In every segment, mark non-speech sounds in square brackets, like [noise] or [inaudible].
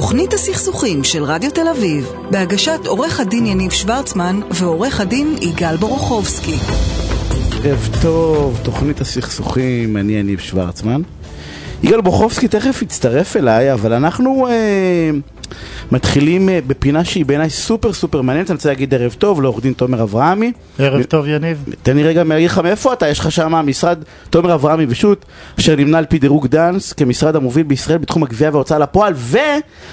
תוכנית הסכסוכים של רדיו תל אביב, בהגשת עורך הדין יניב שוורצמן ועורך הדין יגאל בורוכובסקי. ערב טוב, תוכנית הסכסוכים, אני יניב שוורצמן. יגאל בורוכובסקי תכף יצטרף אליי, אבל אנחנו אה, מתחילים אה, בפינה שהיא בעיניי סופר סופר מעניינת. אני רוצה להגיד ערב טוב לעורך דין תומר אברהמי. ערב טוב יניב. תן לי רגע להגיד לך מאיפה אתה, יש לך שם משרד תומר אברהמי ושות', אשר נמנה על פי דירוג דאנס כמשרד המוביל בישראל בתחום הגבייה וההוצאה לפועל,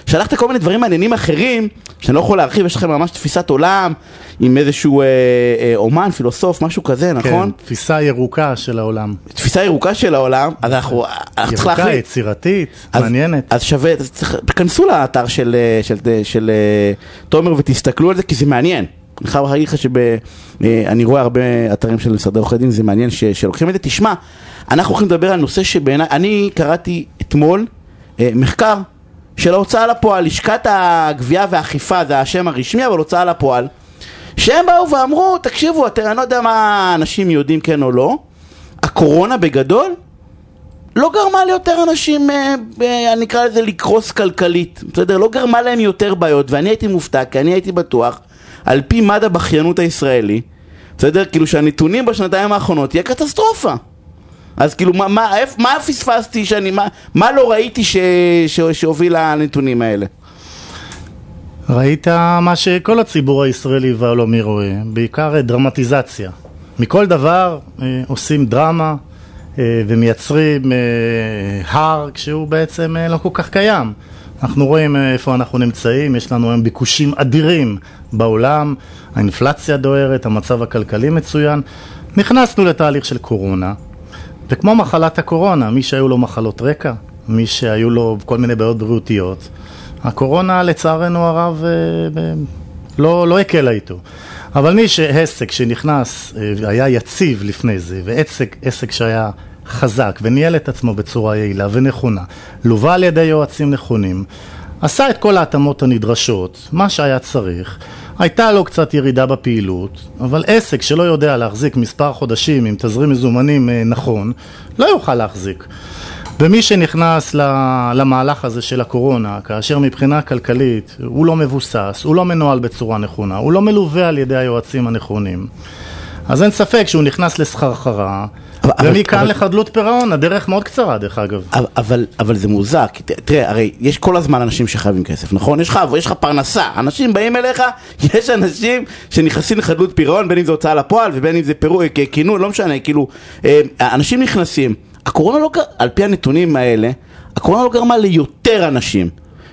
ושלחת כל מיני דברים מעניינים אחרים, שאני לא יכול להרחיב, יש לכם ממש תפיסת עולם, עם איזשהו אה, אה, אומן, פילוסוף, משהו כזה, נכון? כן, תפיסה ירוקה של העולם. תפיסה ירוקה של העולם, אז אנחנו, אנחנו צריכים ירוקה, להחליט. יצירתית, אז- מעניינת. אז שווה, תכנסו לאתר של, אה, של, של, של אה, תומר ותסתכלו על זה, כי זה מעניין. אני חייב להגיד לך שאני רואה הרבה אתרים של משרדי עורכי דין, זה מעניין ש, שלוקחים את זה. תשמע, אנחנו הולכים לדבר על נושא שבעיניי, אני קראתי אתמול אה, מחקר של ההוצאה לפועל, לשכת הגבייה והאכיפה, זה השם הרשמי, אבל הוצאה לפועל, שהם באו ואמרו, תקשיבו, אתם, אני לא יודע מה אנשים יודעים כן או לא, הקורונה בגדול לא גרמה ליותר אנשים, אה, אה, אני אקרא לזה לקרוס כלכלית, בסדר? לא גרמה להם יותר בעיות, ואני הייתי מופתע, כי אני הייתי בטוח, על פי מד הבכיינות הישראלי, בסדר? כאילו שהנתונים בשנתיים האחרונות יהיה קטסטרופה. אז כאילו, מה, מה, מה פספסתי שאני, מה, מה לא ראיתי ש, ש, שהוביל לנתונים האלה? ראית מה שכל הציבור הישראלי והעולמי רואה, בעיקר דרמטיזציה. מכל דבר אה, עושים דרמה ומייצרים אה, הר כשהוא בעצם אה, לא כל כך קיים. אנחנו רואים אה, איפה אנחנו נמצאים, יש לנו היום ביקושים אדירים בעולם, האינפלציה דוהרת, המצב הכלכלי מצוין. נכנסנו לתהליך של קורונה, וכמו מחלת הקורונה, מי שהיו לו מחלות רקע, מי שהיו לו כל מיני בעיות בריאותיות, הקורונה לצערנו הרב אה, לא, לא הקלה איתו. אבל מי שעסק שנכנס, אה, היה יציב לפני זה, ועסק עסק שהיה חזק וניהל את עצמו בצורה יעילה ונכונה, לווה על ידי יועצים נכונים, עשה את כל ההתאמות הנדרשות, מה שהיה צריך, הייתה לו קצת ירידה בפעילות, אבל עסק שלא יודע להחזיק מספר חודשים עם תזרים מזומנים אה, נכון, לא יוכל להחזיק. ומי שנכנס למהלך הזה של הקורונה, כאשר מבחינה כלכלית הוא לא מבוסס, הוא לא מנוהל בצורה נכונה, הוא לא מלווה על ידי היועצים הנכונים, אז אין ספק שהוא נכנס לסחרחרה, ומכאן אבל- לחדלות פירעון, הדרך מאוד קצרה דרך אגב. אבל, אבל, אבל זה מוזר, כי ת- תראה, הרי יש כל הזמן אנשים שחייבים כסף, נכון? יש לך, יש לך פרנסה, אנשים באים אליך, [laughs] יש אנשים שנכנסים לחדלות פירעון, בין אם זה הוצאה לפועל ובין אם זה פירוק, כינון, לא משנה, כאילו, אה, אנשים נכנסים. הקורונה לא, על פי הנתונים האלה, הקורונה לא גרמה ליותר אנשים.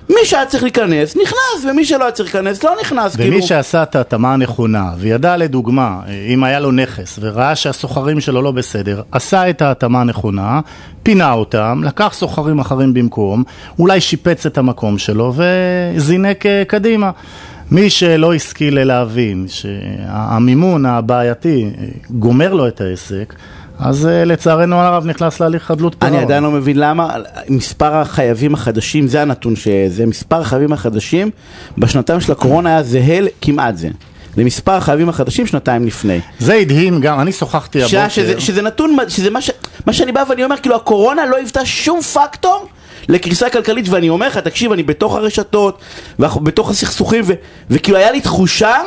מי שהיה צריך להיכנס, נכנס, ומי שלא היה צריך להיכנס, לא נכנס, ומי כאילו... שעשה את ההתאמה הנכונה, וידע לדוגמה, אם היה לו נכס, וראה שהסוחרים שלו לא בסדר, עשה את ההתאמה הנכונה, פינה אותם, לקח סוחרים אחרים במקום, אולי שיפץ את המקום שלו, וזינק אה, קדימה. מי שלא השכיל להבין שהמימון הבעייתי אה, גומר לו את העסק, אז אה, לצערנו הרב נכנס להליך חדלות פירעון. אני עדיין לא מבין למה מספר החייבים החדשים, זה הנתון שזה, מספר החייבים החדשים בשנתיים של הקורונה היה זהה כמעט זה. למספר החייבים החדשים שנתיים לפני. זה הדהים גם, אני שוחחתי הבוקר. שזה, שזה נתון, שזה מה, ש, מה שאני בא ואני אומר, כאילו הקורונה לא היוותה שום פקטור לקריסה כלכלית, ואני אומר לך, תקשיב, אני בתוך הרשתות, ואנחנו בתוך הסכסוכים, ו, וכאילו היה לי תחושה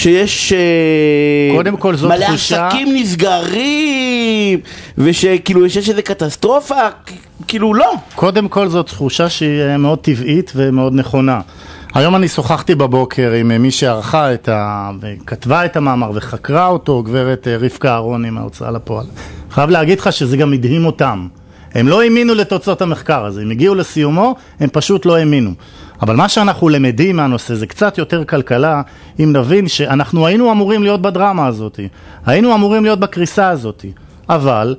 שיש אה, קודם כל זאת מלא תחושה- עסקים נסגרים, ושכאילו יש איזה קטסטרופה, כאילו לא. קודם כל זאת תחושה שהיא אה, מאוד טבעית ומאוד נכונה. היום אני שוחחתי בבוקר עם אה, מי שערכה את ה... וכתבה את המאמר וחקרה אותו, גברת רבקה אהרוני מההוצאה לפועל. חייב להגיד לך שזה גם הדהים אותם. הם לא האמינו לתוצאות המחקר הזה, הם הגיעו לסיומו, הם פשוט לא האמינו. אבל מה שאנחנו למדים מהנושא זה קצת יותר כלכלה, אם נבין שאנחנו היינו אמורים להיות בדרמה הזאת, היינו אמורים להיות בקריסה הזאת, אבל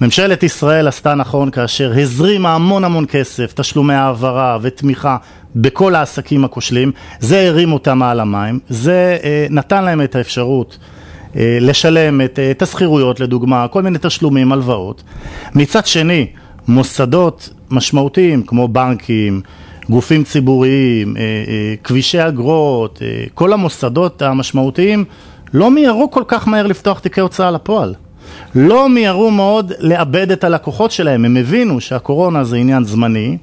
ממשלת ישראל עשתה נכון כאשר הזרימה המון המון כסף, תשלומי העברה ותמיכה בכל העסקים הכושלים, זה הרים אותם מעל המים, זה אה, נתן להם את האפשרות אה, לשלם את, אה, את השכירויות לדוגמה, כל מיני תשלומים, הלוואות. מצד שני, מוסדות משמעותיים כמו בנקים, גופים ציבוריים, אה, אה, כבישי אגרות, אה, כל המוסדות המשמעותיים לא מיהרו כל כך מהר לפתוח תיקי הוצאה לפועל. לא מיהרו מאוד לאבד את הלקוחות שלהם, הם הבינו שהקורונה זה עניין זמני,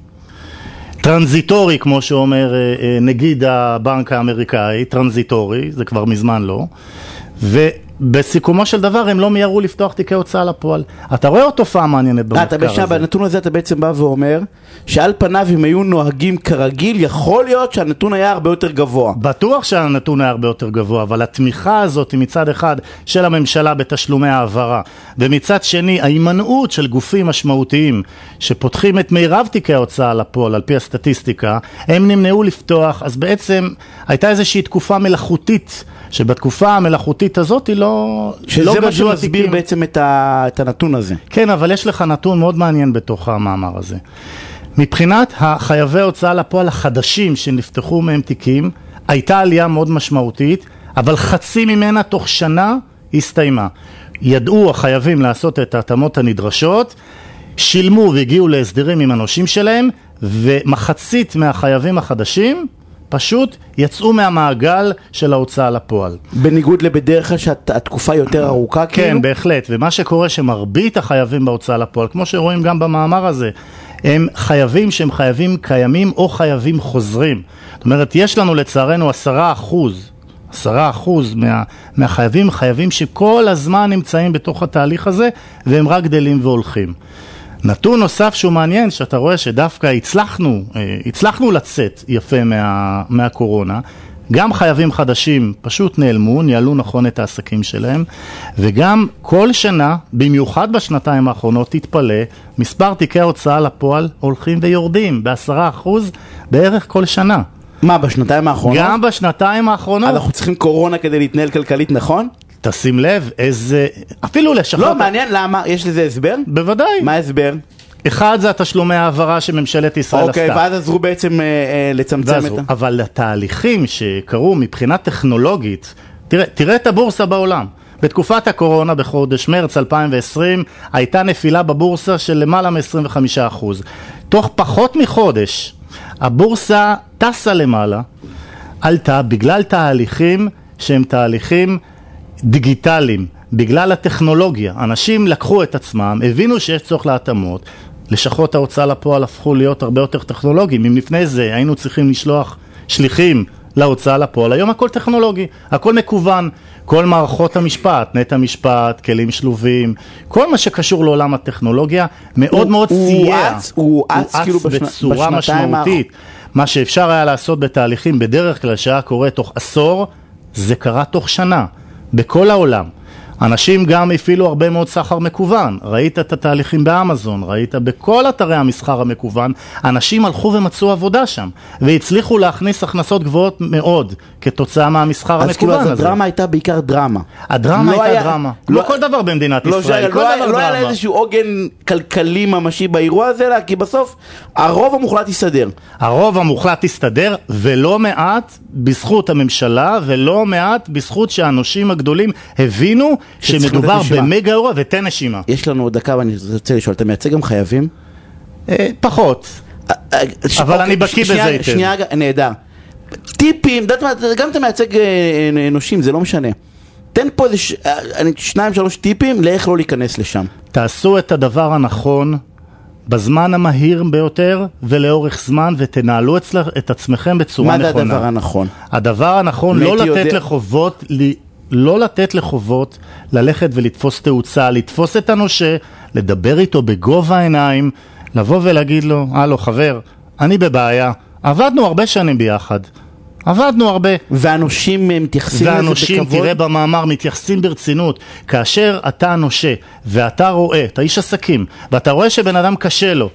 transitory, כמו שאומר נגיד הבנק האמריקאי, transitory, זה כבר מזמן לא, ובסיכומו של דבר הם לא מיהרו לפתוח תיקי הוצאה לפועל. אתה רואה עוד תופעה מעניינת אה, אתה במחקר בשם, הזה. בנתון הזה אתה בעצם בא ואומר שעל פניו אם היו נוהגים כרגיל, יכול להיות שהנתון היה הרבה יותר גבוה. בטוח שהנתון היה הרבה יותר גבוה, אבל התמיכה הזאת היא מצד אחד של הממשלה בתשלומי העברה, ומצד שני ההימנעות של גופים משמעותיים שפותחים את מירב תיקי ההוצאה לפועל על פי הסטטיסטיקה, הם נמנעו לפתוח, אז בעצם הייתה איזושהי תקופה מלאכותית, שבתקופה המלאכותית הזאת היא לא, שזה לא מה שמסביר התיקים. בעצם את, ה, את הנתון הזה. כן, אבל יש לך נתון מאוד מעניין בתוך המאמר הזה. מבחינת החייבי הוצאה לפועל החדשים שנפתחו מהם תיקים, הייתה עלייה מאוד משמעותית, אבל חצי ממנה תוך שנה הסתיימה. ידעו החייבים לעשות את ההתאמות הנדרשות, שילמו והגיעו להסדרים עם הנושים שלהם, ומחצית מהחייבים החדשים פשוט יצאו מהמעגל של ההוצאה לפועל. בניגוד לבדרך כלל שהתקופה יותר ארוכה, כן, כאילו? בהחלט, ומה שקורה שמרבית החייבים בהוצאה לפועל, כמו שרואים גם במאמר הזה, הם חייבים שהם חייבים קיימים או חייבים חוזרים. זאת אומרת, יש לנו לצערנו עשרה אחוז, עשרה אחוז מה, מהחייבים, חייבים שכל הזמן נמצאים בתוך התהליך הזה, והם רק גדלים והולכים. נתון נוסף שהוא מעניין, שאתה רואה שדווקא הצלחנו, אה, הצלחנו לצאת יפה מה, מהקורונה, גם חייבים חדשים פשוט נעלמו, ניהלו נכון את העסקים שלהם, וגם כל שנה, במיוחד בשנתיים האחרונות, תתפלא, מספר תיקי ההוצאה לפועל הולכים ויורדים בעשרה אחוז בערך כל שנה. מה, בשנתיים האחרונות? גם בשנתיים האחרונות, אנחנו צריכים קורונה כדי להתנהל כלכלית נכון? תשים לב איזה, אפילו לשכות, לא, מעניין למה, יש לזה הסבר? בוודאי, מה ההסבר? אחד זה התשלומי העברה שממשלת ישראל עשתה. אוקיי, ואז עזרו בעצם אה, אה, לצמצם ואז את ה... אבל התהליכים שקרו מבחינה טכנולוגית, תראה, תראה את הבורסה בעולם. בתקופת הקורונה בחודש מרץ 2020 הייתה נפילה בבורסה של למעלה מ-25%. תוך פחות מחודש הבורסה טסה למעלה, עלתה בגלל תהליכים שהם תהליכים דיגיטליים, בגלל הטכנולוגיה. אנשים לקחו את עצמם, הבינו שיש צורך להתאמות, לשכות ההוצאה לפועל הפכו להיות הרבה יותר טכנולוגיים. אם לפני זה היינו צריכים לשלוח שליחים להוצאה לפועל, היום הכל טכנולוגי, הכל מקוון. כל מערכות המשפט, נט המשפט, כלים שלובים, כל מה שקשור לעולם הטכנולוגיה, מאוד הוא- מאוד הוא סייע. הואץ- הוא הואץ כאילו בשנ- בצורה בשנתיים האח- משמעותית. מה שאפשר היה לעשות בתהליכים בדרך כלל שהיה קורה תוך עשור, זה קרה תוך שנה, בכל העולם. אנשים גם הפעילו הרבה מאוד סחר מקוון, ראית את התהליכים באמזון, ראית בכל אתרי המסחר המקוון, אנשים הלכו ומצאו עבודה שם, והצליחו להכניס הכנסות גבוהות מאוד כתוצאה מהמסחר אז כאילו, המקוון אז הזה. הדרמה הייתה בעיקר דרמה. הדרמה לא הייתה היה- דרמה, לא- כמו כל דבר במדינת לא ישראל, שהיה- כל לא דבר לא היה לה דרמה. איזשהו עוגן כלכלי ממשי באירוע הזה, אלא כי בסוף הרוב המוחלט יסתדר. הרוב המוחלט הסתדר, ולא מעט בזכות הממשלה, ולא מעט בזכות שהנושים הגדולים הבינו שמדובר. במגה אירוע ותן נשימה. יש לנו עוד דקה ואני רוצה לשאול, אתה מייצג גם חייבים? אה, פחות. אה, אה, אבל אוקיי, אני בקיא בזה היטב. שנייה, נהדר. טיפים, גם אתה מייצג אה, אה, נושים, זה לא משנה. תן פה איזה ש- אה, שניים שלוש טיפים לאיך לא להיכנס לשם. תעשו את הדבר הנכון בזמן המהיר ביותר ולאורך זמן, ותנהלו אצל, את עצמכם בצורה מה זה נכונה. הדבר הנכון? הדבר הנכון, לא לתת יודע- לחובות, לא לתת לחובות ללכת ולתפוס תאוצה, לתפוס את הנושה, לדבר איתו בגובה העיניים, לבוא ולהגיד לו, הלו חבר, אני בבעיה, עבדנו הרבה שנים ביחד, עבדנו הרבה. והנושים מתייחסים לזה והנושים, בכבוד? תראה במאמר, מתייחסים ברצינות. כאשר אתה נושה ואתה רואה, אתה איש עסקים, ואתה רואה שבן אדם קשה לו,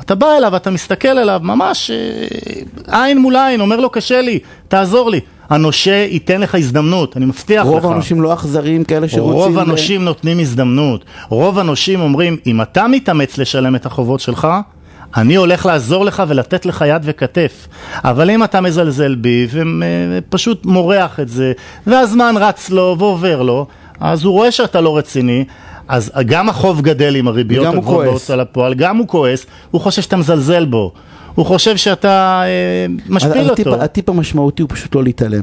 אתה בא אליו, אתה מסתכל עליו, ממש אה, עין מול עין, אומר לו קשה לי, תעזור לי. הנושה ייתן לך הזדמנות, אני מבטיח לך. רוב האנשים לא אכזריים כאלה שרוצים... רוב ל- הנושים נותנים הזדמנות. רוב הנושים אומרים, אם אתה מתאמץ לשלם את החובות שלך, אני הולך לעזור לך ולתת לך יד וכתף. אבל אם אתה מזלזל בי ופשוט מורח את זה, והזמן רץ לו ועובר לו, אז הוא רואה שאתה לא רציני. אז גם החוב גדל עם הריביות הגבוהות. בהוצאה לפועל, גם הוא כועס, הוא חושב שאתה מזלזל בו, הוא חושב שאתה אה, משפיל הטיפ- אותו. הטיפ המשמעותי הוא פשוט לא להתעלם.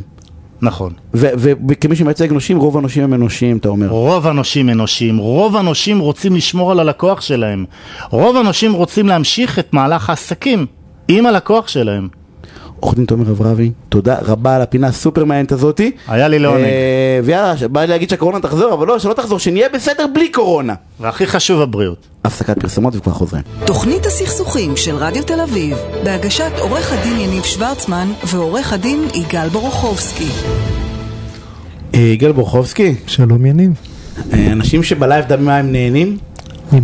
נכון. וכמי שמייצג נושים, רוב הנושים הם אנושיים, אתה אומר. רוב הנושים אנושיים, רוב הנושים רוצים לשמור על הלקוח שלהם, רוב הנושים רוצים להמשיך את מהלך העסקים עם הלקוח שלהם. עורך דין תומר אברבי, תודה רבה על הפינה הסופר מעניינת הזאתי. היה לי לעונג. אה, ויאללה, בא לי להגיד שהקורונה תחזור, אבל לא, שלא תחזור, שנהיה בסדר בלי קורונה. והכי חשוב הבריאות. הפסקת פרסומות וכבר חוזרים. תוכנית הסכסוכים של רדיו תל אביב, בהגשת עורך הדין יניב שוורצמן ועורך הדין יגאל בורוכובסקי. אה, יגאל בורוכובסקי, שלום יניב. אה, אנשים שב live יודעים ממה הם נהנים?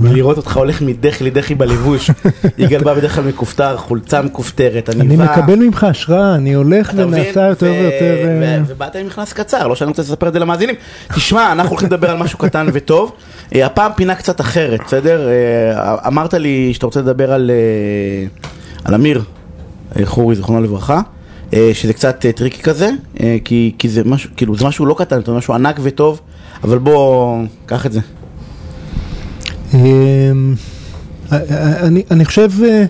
לראות אותך הולך מדחי לדחי בלבוש. [laughs] יגאל בא בדרך כלל מכופתר, חולצה מכופתרת, אני עניבה. מקבל ממך השראה, אני הולך? ונעשה יותר ויותר... אה, ובאת עם מכנס קצר, לא שאני רוצה לספר את זה למאזינים. תשמע, אנחנו הולכים לדבר על משהו קטן וטוב. אה, הפעם פינה קצת אחרת, בסדר? אה, אמרת לי שאתה רוצה לדבר על אמיר חורי, זיכרונו לברכה. שזה קצת tricky כזה, כי, כי זה משהו, כאילו, זה משהו לא קטן, זה משהו ענק וטוב, אבל בוא, קח את זה. אמ, אני, אני חושב, אה,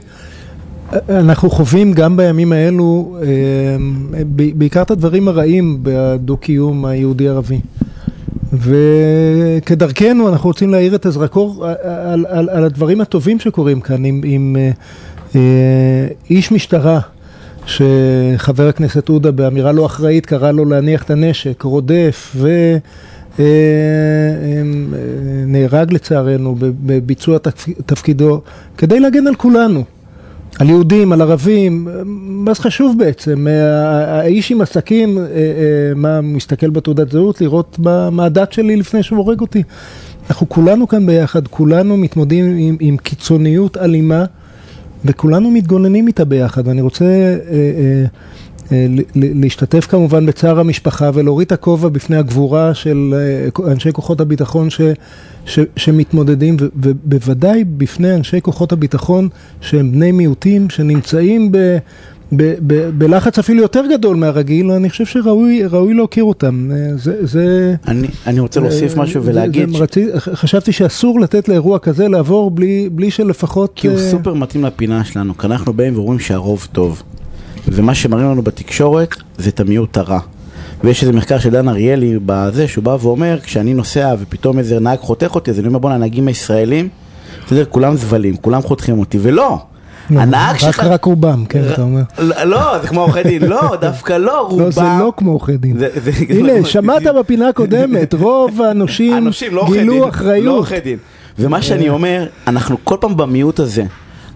אנחנו חווים גם בימים האלו אמ, בעיקר את הדברים הרעים בדו-קיום היהודי-ערבי. וכדרכנו אנחנו רוצים להאיר את הזרקור על, על, על הדברים הטובים שקורים כאן עם, עם אה, אה, איש משטרה שחבר הכנסת עודה באמירה לא אחראית קרא לו להניח את הנשק, רודף ו... אה, אה, נהרג לצערנו בביצוע תפ- תפקידו כדי להגן על כולנו, על יהודים, על ערבים, מה זה חשוב בעצם? אה, האיש עם הסכין, אה, אה, מה, מסתכל בתעודת זהות, לראות מה מה הדת שלי לפני שהוא הורג אותי. אנחנו כולנו כאן ביחד, כולנו מתמודדים עם, עם קיצוניות אלימה וכולנו מתגוננים איתה ביחד. ואני רוצה אה, אה, אה, להשתתף כמובן בצער המשפחה ולהוריד את הכובע בפני הגבורה של אה, אנשי כוחות הביטחון ש, ש, שמתמודדים, ו- ובוודאי בפני אנשי כוחות הביטחון שהם בני מיעוטים, שנמצאים ב... ב- ב- בלחץ אפילו יותר גדול מהרגיל, אני חושב שראוי ראוי להוקיר אותם. אה, זה, זה, אני, אני רוצה להוסיף אה, משהו זה- ולהגיד, זה רצי, חשבתי שאסור לתת לאירוע כזה לעבור בלי, בלי שלפחות... כי הוא אה, סופר מתאים לפינה שלנו, כי אנחנו באים ואומרים שהרוב טוב. ומה שמראים לנו בתקשורת זה את המיעוט הרע. ויש איזה מחקר של דן אריאלי בזה, שהוא בא ואומר, כשאני נוסע ופתאום איזה נהג חותך אותי, אז אני אומר בואנה, הנהגים הישראלים, בסדר, כולם זבלים, כולם חותכים אותי, ולא! לא, הנהג רק, שלך... רק רובם, כן, אתה אומר. לא, לא, זה כמו עורכי דין, לא, [laughs] דווקא לא, רובם... לא, זה לא כמו עורכי דין. הנה, שמעת בפינה הקודמת, רוב האנושים אנשים, לא עורכי דין, גילו לא אחריות. עורכי דין. ומה שאני אומר, אנחנו כל פעם במיעוט הזה.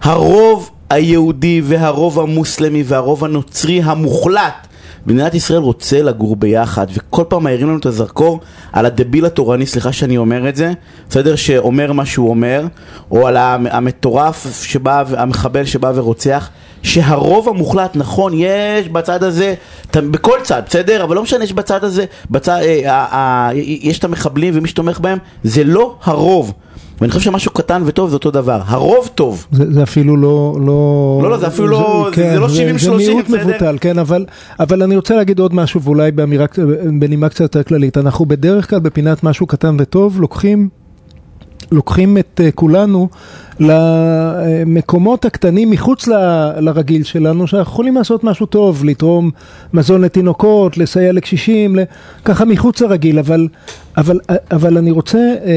הרוב היהודי והרוב המוסלמי והרוב הנוצרי המוחלט במדינת ישראל רוצה לגור ביחד, וכל פעם מעירים לנו את הזרקור על הדביל התורני, סליחה שאני אומר את זה, בסדר? שאומר מה שהוא אומר, או על המ- המטורף שבא, המחבל שבא ורוצח, שהרוב המוחלט, נכון, יש בצד הזה, בכל צד, בסדר? אבל לא משנה, יש בצד הזה, בצד, אה, אה, אה, יש את המחבלים ומי שתומך בהם, זה לא הרוב. ואני חושב שמשהו קטן וטוב זה אותו דבר, הרוב טוב. זה, זה אפילו לא... לא, לא, לא, זה אפילו לא- זה- זה לא 70-30, זה מיעוט בסדר? מבוטל, כן, אבל, אבל אני רוצה להגיד עוד משהו, ואולי באמירה, בנימה קצת יותר כללית. אנחנו בדרך כלל בפינת משהו קטן וטוב, לוקחים, לוקחים את uh, כולנו למקומות הקטנים מחוץ ל- לרגיל שלנו, שאנחנו יכולים לעשות משהו טוב, לתרום מזון לתינוקות, לסייע לקשישים, ככה מחוץ לרגיל, אבל, אבל, אבל אני רוצה, אה,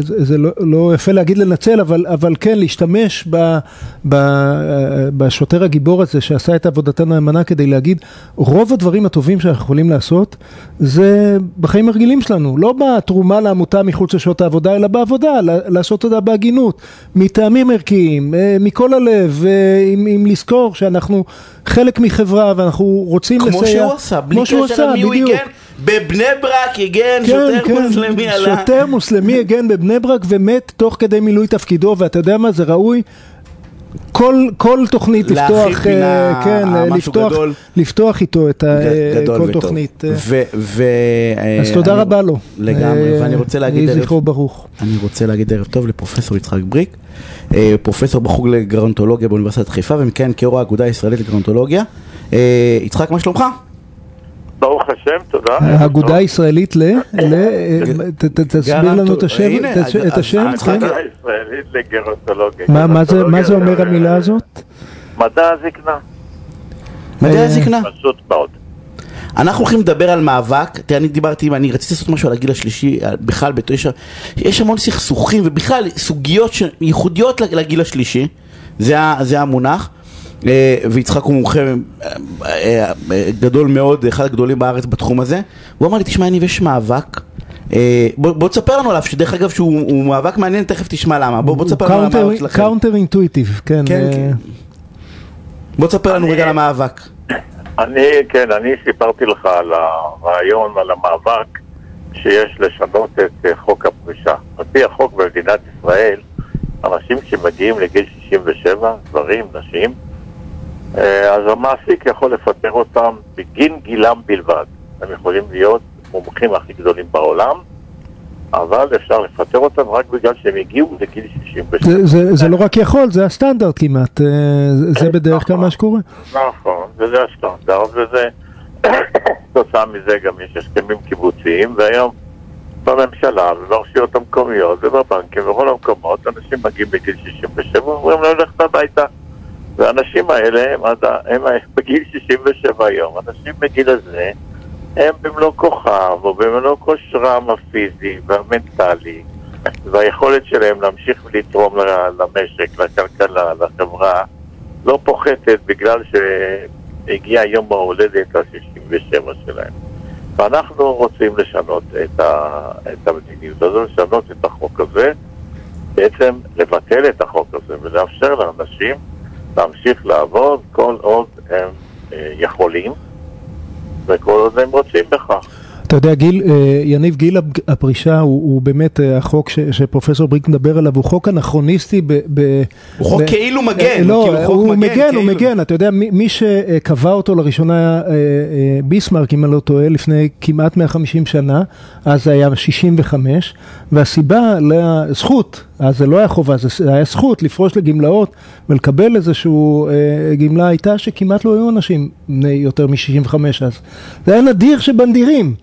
זה לא, לא יפה להגיד לנצל, אבל, אבל כן להשתמש ב, ב, אה, בשוטר הגיבור הזה שעשה את עבודתנו הנאמנה כדי להגיד, רוב הדברים הטובים שאנחנו יכולים לעשות זה בחיים הרגילים שלנו, לא בתרומה לעמותה מחוץ לשעות העבודה, אלא בעבודה, לעשות אותה בהגינות, מטעמים ערכיים, אה, מכל הלב, אה, עם, עם לזכור שאנחנו חלק מחברה ואנחנו רוצים כמו לסייע. שהוא עשה, בלי כמו קשר למי הוא. הגן, בבני ברק הגן כן, שוטר כן, מוסלמי על ה... שוטר מוסלמי הגן בבני ברק ומת תוך כדי מילוי תפקידו, ואתה יודע מה, זה ראוי. כל, כל תוכנית לפתוח, פינה, אה, כן, משהו לפתוח, גדול. לפתוח איתו את ה, ג- כל וטוב. תוכנית. אה. ו- ו- אז אה, תודה אני- רבה לו. לגמרי, אה, ואני רוצה להגיד ערב- זכרו ברוך. אני רוצה להגיד ערב טוב לפרופסור יצחק בריק, אה, פרופסור בחוג לגרונטולוגיה באוניברסיטת חיפה ומכהן כיו"ר האגודה הישראלית לגרונטולוגיה. אה, יצחק, מה שלומך? ברוך השם, תודה. האגודה הישראלית ל... ל- [laughs] אה, ת- ת- תסביר לנו את השם, אז- כן? האגודה הישראלית לגרונטולוגיה. מה- זה- אומר המילה הזאת? מדע הזקנה, מדעי אה, הזקנה. פשוט מאוד. אנחנו הולכים לדבר על מאבק, תראה, אני דיברתי, אני רציתי לעשות משהו על הגיל השלישי, על- בכלל, בת- יש, המון סכסוכים ובכלל סוגיות ייחודיות לגיל השלישי, זה, זה המונח. אה, ויצחק הוא מומחה אה, אה, גדול מאוד, אחד הגדולים בארץ בתחום הזה, הוא אמר לי, תשמע, יניב, יש מאבק. בוא, בוא תספר לנו עליו, שדרך אגב שהוא הוא מאבק מעניין, תכף תשמע למה. בוא, בוא תספר לנו על המאבק שלכם. counter intuitive, כן. כן, אה, כן. בוא תספר לנו רגע על המאבק. אני, כן, אני סיפרתי לך על הרעיון, על המאבק שיש לשנות את חוק הפרישה. על פי החוק במדינת ישראל, אנשים שמגיעים לגיל 67, גברים, נשים, אז המעסיק יכול לפטר אותם בגין גילם בלבד. הם יכולים להיות מומחים הכי גדולים בעולם, אבל אפשר לפטר אותם רק בגלל שהם הגיעו לגיל 67. זה- זה- זה לא רק יכול, זה הסטנדרט כמעט, אה, זה בדרך כלל מה שקורה. נכון, וזה הסטנדרט, וזה, [coughs] תוצאה מזה גם יש הסכמים קיבוציים, והיום בממשלה וברשויות המקומיות ובבנקים ובכל המקומות, אנשים מגיעים בגיל 67 ואומרים להם ללכת הביתה. והאנשים האלה הם, הם בגיל 67 יום, אנשים בגיל הזה הם במלוא כוחם או במלוא כושרם הפיזי והמנטלי והיכולת שלהם להמשיך ולתרום למשק, לכלכלה, לחברה לא פוחתת בגלל שהגיע יום ההולדת ה-67 שלהם. ואנחנו רוצים לשנות את, ה, את המדיניות הזו, לשנות את החוק הזה, בעצם לבטל את החוק הזה ולאפשר לאנשים להמשיך לעבוד כל עוד הם אה, יכולים וכל עוד הם רוצים בכך. אתה יודע, גיל, אה, יניב, גיל הפ- הפרישה הוא, הוא באמת אה, החוק ש, שפרופסור בריק מדבר עליו, הוא חוק אנכרוניסטי ב... ב הוא חוק ב- כאילו מגן, לא, כאילו חוק הוא מגן, מגן, הוא כאילו. מגן, אתה יודע, מי, מי שקבע אותו לראשונה היה ביסמרק, אם אני לא טועה, לפני כמעט 150 שנה, אז זה היה 65, והסיבה לזכות, אז זה לא היה חובה, זה היה זכות לפרוש לגמלאות ולקבל איזשהו אה, גמלה, הייתה שכמעט לא היו אנשים בני יותר מ-65 אז. זה היה נדיר שבנדירים.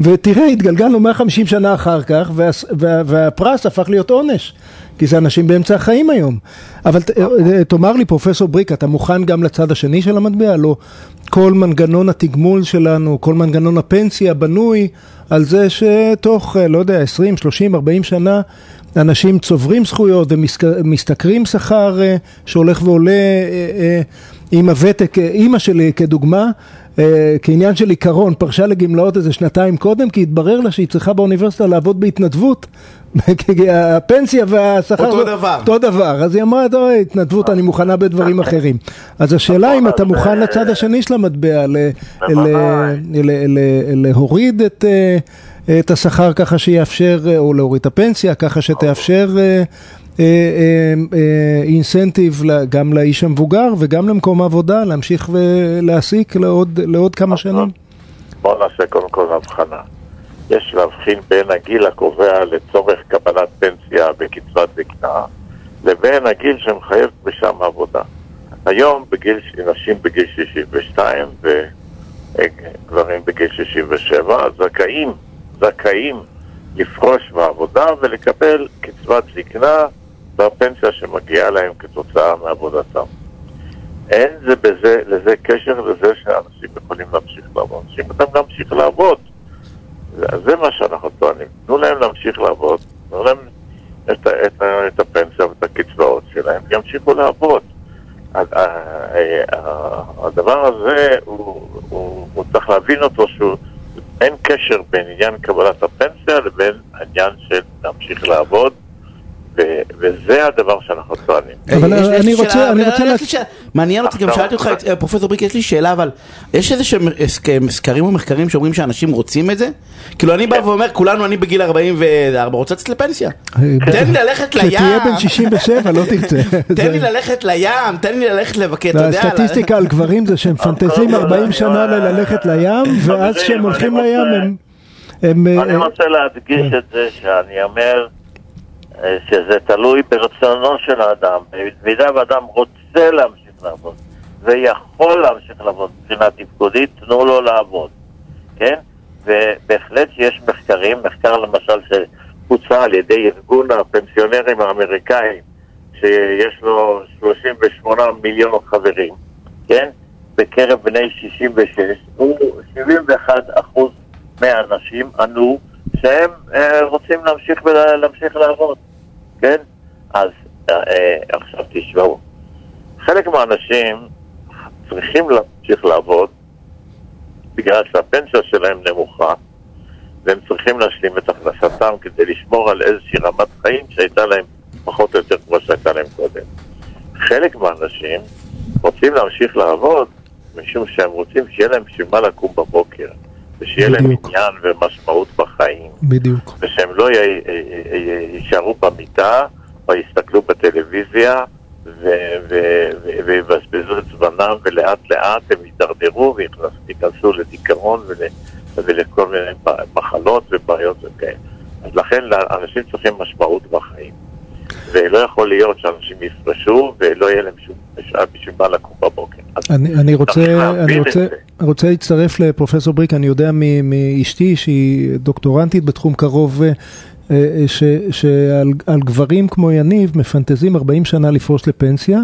ותראה, התגלגלנו 150 שנה אחר כך, וה, וה, והפרס הפך להיות עונש, כי זה אנשים באמצע החיים היום. אבל ת- אה, תאמר לי, פרופסור בריק, אתה מוכן גם לצד השני של המטבע? לא. כל מנגנון התגמול שלנו, כל מנגנון הפנסיה בנוי על זה שתוך, אה, לא יודע, 20, 30, 40 שנה, אנשים צוברים זכויות ומשתכרים שכר אה, שהולך ועולה אה, אה, עם הוותק, אימא שלי כדוגמה, כעניין של עיקרון, פרשה לגמלאות איזה שנתיים קודם, כי התברר לה שהיא צריכה באוניברסיטה לעבוד בהתנדבות. [laughs] כי הפנסיה והשכר... אותו דבר. אותו דבר. אז היא אמרה, טוב, התנדבות, אני מוכנה בדברים אחרים. אז השאלה אם אתה מוכן לצד השני של המטבע, ל- ל- ל- ל- להוריד את... אה, את השכר ככה שיאפשר, אה, או להוריד את הפנסיה, ככה שתאפשר אה, אינסנטיב גם לאיש המבוגר וגם למקום העבודה להמשיך ולהעסיק לעוד, לעוד כמה שנים. בואו נעשה קודם כל הבחנה. יש להבחין בין הגיל הקובע לצורך קבלת פנסיה וקצבת זקנה לבין הגיל שמחייב פרישה מעבודה. היום בגיל, נשים בגיל 62 וגברים בגיל 67 זכאים, זכאים לפרוש מעבודה ולקבל קצבת זקנה והפנסיה שמגיעה להם כתוצאה מעבודתם. אין זה בזה, לזה קשר לזה שאנשים יכולים להמשיך לעבוד. אנשים אותם להמשיך לעבוד. זה, זה מה שאנחנו טוענים. תנו להם להמשיך לעבוד, תנו להם את, את, ה- את הפנסיה ואת הקצבאות שלהם, וימשיכו לעבוד. ה- ה- ה- הדבר הזה, הוא, הוא, הוא צריך להבין אותו שהוא... אין קשר בין עניין קבלת הפנסיה לבין העניין של להמשיך לעבוד, וזה הדבר שאנחנו טוענים. אבל אני רוצה- אני רוצה. מעניין אותי, גם שאלתי אותך, אה, פרופסור בריק, יש לי שאלה, אבל יש איזה שהם סקרים או מחקרים שאומרים שאנשים רוצים את זה? כאילו אני בא ואומר, כולנו, אני בגיל 44, רוצה לצאת לפנסיה. תן לי ללכת לים. כשתהיה בן 67 לא תרצה. [laughs] תן לי ללכת לים, תן לי ללכת לבקר, אתה לא, יודע. הסטטיסטיקה על גברים זה שהם [laughs] מפנטזים 40 שנה ללכת לים, ואז כשהם הולכים לים הם... אני אה, רוצה להדגיש את זה שאני אומר אה, שזה תלוי ברצונו של האדם. במידה ואדם רוצה להמשיך לעבוד ויכול להמשיך לעבוד מבחינה תפקודית, תנו לו לעבוד, כן? ובהחלט שיש מחקרים, מחקר למשל שבוצע על ידי ארגון הפנסיונרים האמריקאים, שיש לו 38 מיליון חברים, כן? בקרב בני 66, הוא 71 אחוז מהאנשים ענו שהם אה, רוצים להמשיך, להמשיך לעבוד, כן? אז אה, אה, עכשיו תשמעו, חלק מהאנשים צריכים להמשיך לעבוד בגלל שהפנסיה שלהם נמוכה והם צריכים להשלים את הכנסתם כדי לשמור על איזושהי רמת חיים שהייתה להם פחות או יותר כמו שהייתה להם קודם. חלק מהאנשים רוצים להמשיך לעבוד משום שהם רוצים שיהיה להם בשביל מה לקום בבוקר ושיהיה להם. עניין ומשמעות בחיים בדיוק. ושהם לא י- י- י- יישארו במיטה או יסתכלו בטלוויזיה ויבזבזו את זמנם ולאט לאט הם יידרדרו וייכנסו לדיכאון ול- ולכל מיני מחלות ובעיות וכאלה. אז לכן אנשים צריכים משמעות בחיים. ולא יכול להיות שאנשים יפרשו ולא יהיה להם שום בשעה בשביל מה לקום בבוקר. אני, אני רוצה, אני רוצה. רוצה להצטרף לפרופסור בריק, אני יודע מאשתי שהיא דוקטורנטית בתחום קרוב, אה, אה, ש- שעל על גברים כמו יניב מפנטזים 40 שנה לפרוש לפנסיה,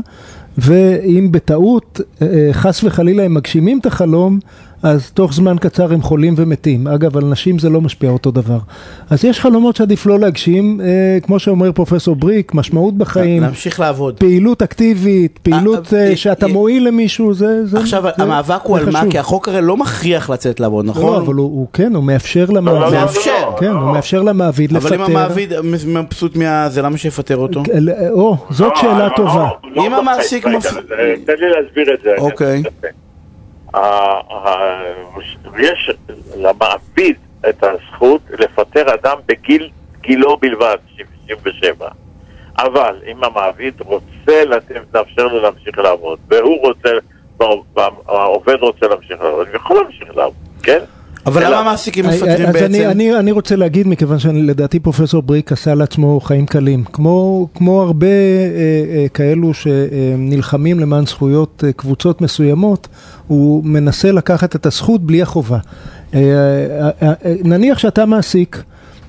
ואם בטעות, אה, חס וחלילה הם מגשימים את החלום, אז תוך זמן קצר הם חולים ומתים. אגב, על נשים זה לא משפיע אותו דבר. אז יש חלומות שעדיף לא להגשים, אה, כמו שאומר פרופסור בריק, משמעות בחיים. להמשיך לעבוד. פעילות אקטיבית, פעילות אה, אה, אה, שאתה אה, מועיל למישהו, זה... זה עכשיו, זה- המאבק הוא על מה? חשוב. כי החוק הרי לא מכריח לצאת לעבוד, לא, נכון? אבל הוא, הוא כן, הוא מאפשר לא, לא, למעביד, לא, מאפשר. לא, כן, לא. הוא מאפשר למעביד לפטר. אבל אם המעביד מבסוט מה... זה למה שיפטר אותו? אה, או, זאת לא, שאלה לא, טובה. לא, לא, אם לא, המעסיק תן לי להסביר את זה. אוקיי. יש למעביד את הזכות לפטר אדם בגיל גילו בלבד, 67. אבל אם המעביד רוצה לאפשר לו להמשיך לעבוד, והוא רוצה, והעובד רוצה להמשיך לעבוד, הוא יכול להמשיך לעבוד, כן? אבל למה המעסיקים אה, מפטרים אז בעצם? אני, אני, אני רוצה להגיד, מכיוון שלדעתי פרופסור בריק עשה לעצמו חיים קלים, כמו, כמו הרבה אה, אה, כאלו שנלחמים למען זכויות אה, קבוצות מסוימות, הוא מנסה לקחת את הזכות בלי החובה. אה, אה, אה, אה, נניח שאתה מעסיק,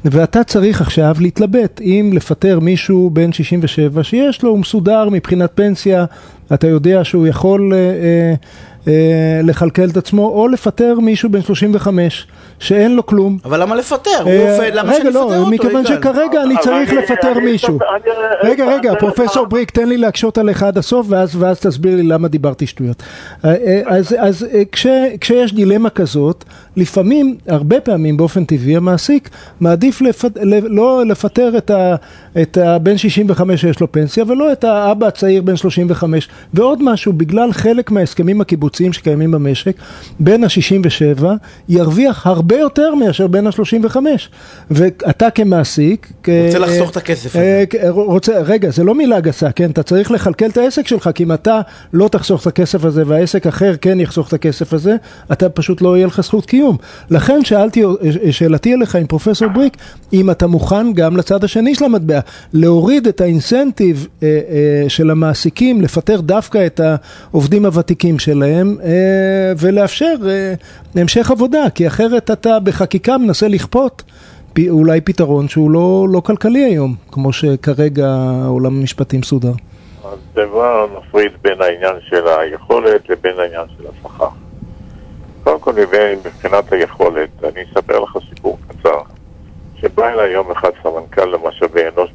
ואתה צריך עכשיו להתלבט אם לפטר מישהו בן 67 שיש לו, הוא מסודר מבחינת פנסיה, אתה יודע שהוא יכול אה, אה, אה, לכלכל את עצמו, או לפטר מישהו בן 35 שאין לו כלום. אבל למה לפטר? הוא אה, למה רגע, שאני לא, אפטר אותו? מכיוון? שכרגע אני צריך לפטר מישהו. רגע, רגע, פרופסור בריק, תן לי להקשות עליך עד הסוף, ואז תסביר לי למה דיברתי שטויות. אה, אה, אז אז אה, כש- כשיש דילמה כזאת, לפעמים, הרבה פעמים באופן טבעי, המעסיק מעדיף לפ- ל- לא לפטר את ה- את הבן 65 שיש לו פנסיה, ולא את האבא הצעיר בן 35. ועוד משהו, בגלל חלק מההסכמים הקיבוציים שקיימים במשק, בן ה-67 ירוויח הרבה יותר מאשר בן ה-35. ואתה כמעסיק... כ- רוצה לחסוך את הכסף הזה. אה, כ- רוצה, רגע, זה לא מילה גסה, כן? אתה צריך לכלכל את העסק שלך, כי אם אתה לא תחסוך את הכסף הזה והעסק אחר כן יחסוך את הכסף הזה, אתה פשוט לא יהיה לך זכות קיום. לכן שאלתי, שאלתי אליך עם פרופסור בריק, אם אתה מוכן גם לצד השני של המטבע, להוריד את האינסנטיב אה, אה, של המעסיקים, לפטר דווקא את העובדים הוותיקים שלהם, אה, ולאפשר אה, המשך עבודה, כי אחרת אתה בחקיקה מנסה לכפות. אולי פתרון שהוא לא, לא כלכלי היום, כמו שכרגע העולם המשפטי מסודר. אז דבר נפריד בין העניין של היכולת לבין העניין של השכר. קודם כל, מבחינת היכולת, אני אספר לך סיפור קצר, שבא אליי יום אחד סמנכ"ל למשאבי אנוש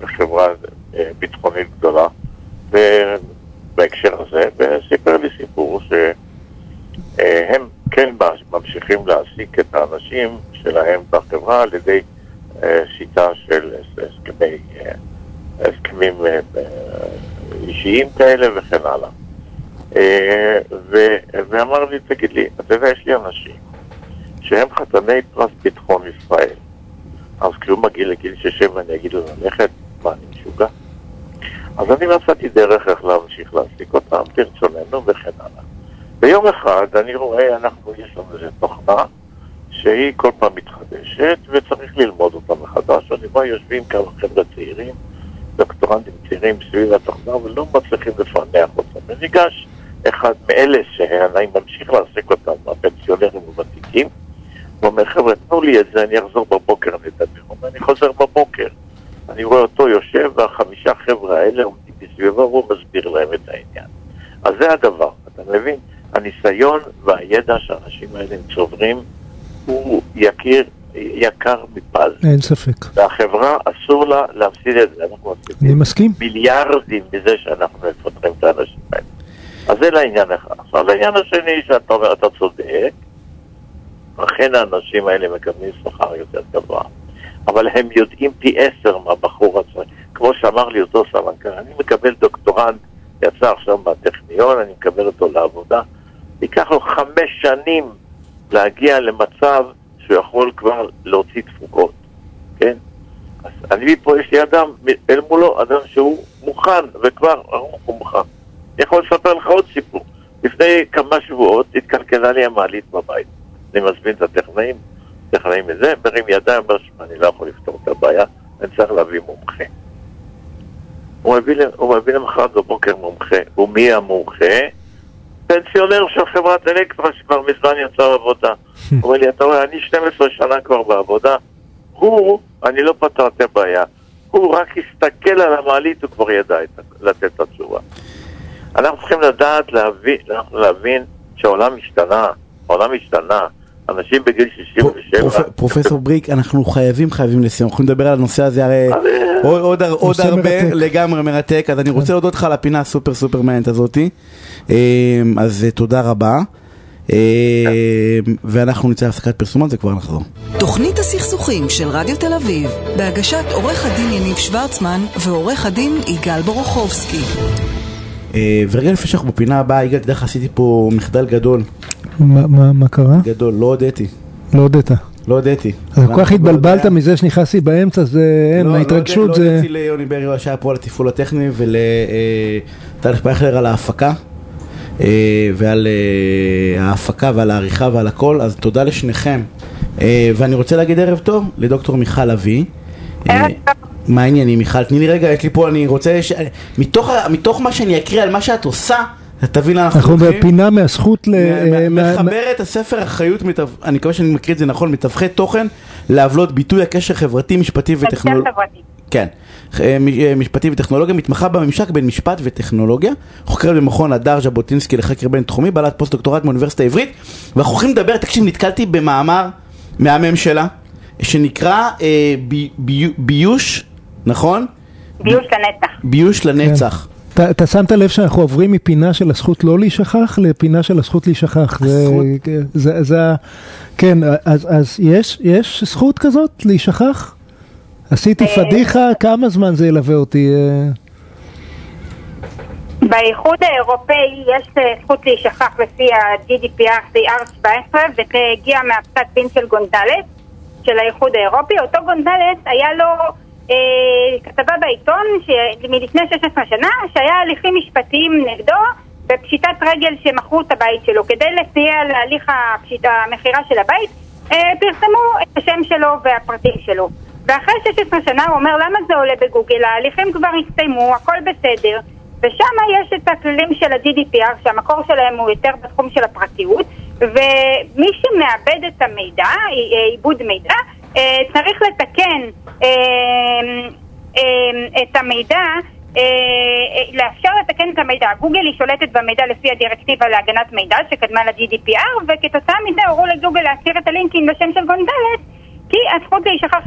בחברה, אה, ביטחונית גדולה, בהקשר הזה, וסיפר לי סיפור שהם כן ממשיכים להעסיק את האנשים שלהם בחברה על ידי אה, שיטה של הסכמי, אה, הסכמים אה, אה, אישיים כאלה וכן הלאה. אה, ו- ואמר לי, תגיד לי, אתה יודע, יש לי אנשים שהם חתני פרס ביטחון ישראל. אז כשהוא מגיע לגיל 67 אני אגיד לו ללכת, מה, אני משוגע? אז אני מצאתי דרך איך להמשיך להעסיק אותם, ברצוננו וכן הלאה. ביום אחד אני רואה, אנחנו, יש לנו איזו תוכנה שהיא כל פעם מתחדשת וצריך ללמוד אותה מחדש. אני רואה יושבים כמה חבר'ה צעירים, דוקטורנטים צעירים סביב התוכנה ולא מצליחים לפענח אותם. וניגש אחד מאלה שאני ממשיך להעסיק אותם, הפנסיונרים הוותיקים, ואומר, חבר'ה, תנו לי את זה, אני אחזור בבוקר, אדבר. הוא אומר, אני חוזר בבוקר. אני רואה אותו יושב, והחמישה חבר'ה האלה עומדים מסביבו, והוא מסביר להם את העניין. אז זה הדבר, אתה מבין? הניסיון והידע שהאנשים האלה צוברים הוא יקיר, יקר מפז. אין ספק. והחברה אסור לה להפסיד את זה. אנחנו אני מפסידים מסכים. מיליארדים מזה שאנחנו מפטרים את האנשים האלה. אז זה לעניין אחד. עכשיו לעניין השני שאתה אומר, אתה צודק, אכן האנשים האלה מקבלים שכר יותר גבוה, אבל הם יודעים פי עשר מהבחור עצמו. כמו שאמר לי אותו סמנכ"ל, אני מקבל דוקטורנט, יצא עכשיו מהטכניון, אני מקבל אותו לעבודה, ייקח לו חמש שנים להגיע למצב שהוא יכול כבר להוציא תפוקות, כן? אז אני פה, יש לי אדם, אל מולו, אדם שהוא מוכן, וכבר ערוך ומוכן. אני יכול לספר לך עוד סיפור. לפני כמה שבועות התקלקלה לי המעלית בבית. אני מזמין את הטכנאים, טכנאים מזה, מרים ידיים, אומר שמע, אני לא יכול לפתור את הבעיה, אני צריך להביא מומחה. הוא מביא, מביא למחרת בבוקר מומחה. ומי המומחה? פנסיונר של חברת אלקטרה שכבר מזמן יצא לעבודה. [laughs] הוא אומר לי, אתה רואה, אני 12 שנה כבר בעבודה, הוא, אני לא פתרתי הבעיה. הוא רק הסתכל על המעלית, הוא כבר ידע לתת את התשובה. אנחנו צריכים לדעת, להבין, אנחנו להבין שהעולם השתנה, העולם השתנה. אנשים בגיל 67... פרופ- פרופסור בריק, אנחנו חייבים חייבים לסיים, אנחנו נדבר על הנושא הזה הרי אה, עוד- עוד הר- עוד הרבה מרתק. לגמרי מרתק, אז אני רוצה להודות לך על הפינה הסופר סופר מעניינת הזאתי, אמ, אז אה, תודה רבה, אמ, ואנחנו נצא להפסקת פרסומות וכבר נחזור. תוכנית הסכסוכים של רדיו תל אביב, בהגשת עורך הדין יניב שוורצמן ועורך הדין יגאל בורוכובסקי. אה, ורגע לפני שאנחנו בפינה הבאה, יגאל, תדע לך, עשיתי פה מחדל גדול, מה- מה מה קרה? גדול, לא הודיתי, לא הודית. לא הודיתי. אז כל כך אנחנו התבלבלת מזה שנכנסתי באמצע, זה אין, לא, לא זה... הודיתי ליוני ברי שהיה פה על התפעול הטכני ולטל פייכלר על ההפקה אה, ועל אה, ההפקה ועל העריכה ועל הכל, אז תודה לשניכם. אה, ואני רוצה להגיד ערב טוב לדוקטור מיכל לביא. אה, ערב טוב. מה העניינים מיכל? תני לי רגע, יש לי פה, אני רוצה, ש... מתוך, מתוך מה שאני אקריא על מה שאת עושה, אתה תבין לאן אנחנו אנחנו הולכים. בפינה מהזכות ל... מחבר את הספר אחריות, מתו- אני מקווה שאני מקריא את זה נכון, מתווכי תוכן לעוולות ביטוי הקשר חברתי, משפטי וטכנולוגי. חברתי. כן, אה, אה, משפטי וטכנולוגיה, מתמחה בממשק בין משפט וטכנולוגיה, חוקרת במכון הדר ז'בוטינסקי לחקר בינתחומי, בעלת פוסט דוקטורט מאוניברסיטה העברית, ואנחנו הולכים לדבר, תקשיב, נתקלתי במאמר מהמם שלה, שנקרא אה, בי- בי- ביוש, נכון? ביוש לנצח. ביוש לנצח. אתה אתה שמת לב שאנחנו עוברים מפינה של הזכות לא להישכח לפינה של הזכות להישכח. זה- הזכות? זה, זה, ה- כן, אז, אז יש, יש זכות כזאת להישכח? עשיתי אה, פדיחה, כמה זמן זה ילווה אותי? אה? באיחוד האירופאי יש אה, זכות להישכח לפי ה-GDPR CR17 וזה הגיע מהפסק דין של גונדלס של האיחוד האירופי. אותו גונדלס היה לו כתבה בעיתון מלפני 16 שנה שהיה הליכים משפטיים נגדו בפשיטת רגל שמכרו את הבית שלו. כדי לסייע להליך המכירה של הבית אה, פרסמו את השם שלו והפרטים שלו. ואחרי 16 שנה הוא אומר למה זה עולה בגוגל, ההליכים כבר הסתיימו, הכל בסדר ושם יש את הכללים של ה-GDPR שהמקור שלהם הוא יותר בתחום של הפרטיות ומי שמאבד את המידע, אה, עיבוד מידע, אה, צריך לתקן אה, אה, את המידע אה, אה, לאפשר לתקן את המידע. גוגל היא שולטת במידע לפי הדירקטיבה להגנת מידע שקדמה ל-GDPR וכתוצאה מזה הורו לגוגל להסיר את הלינקים לשם של גונדלס כי הזכות להישכח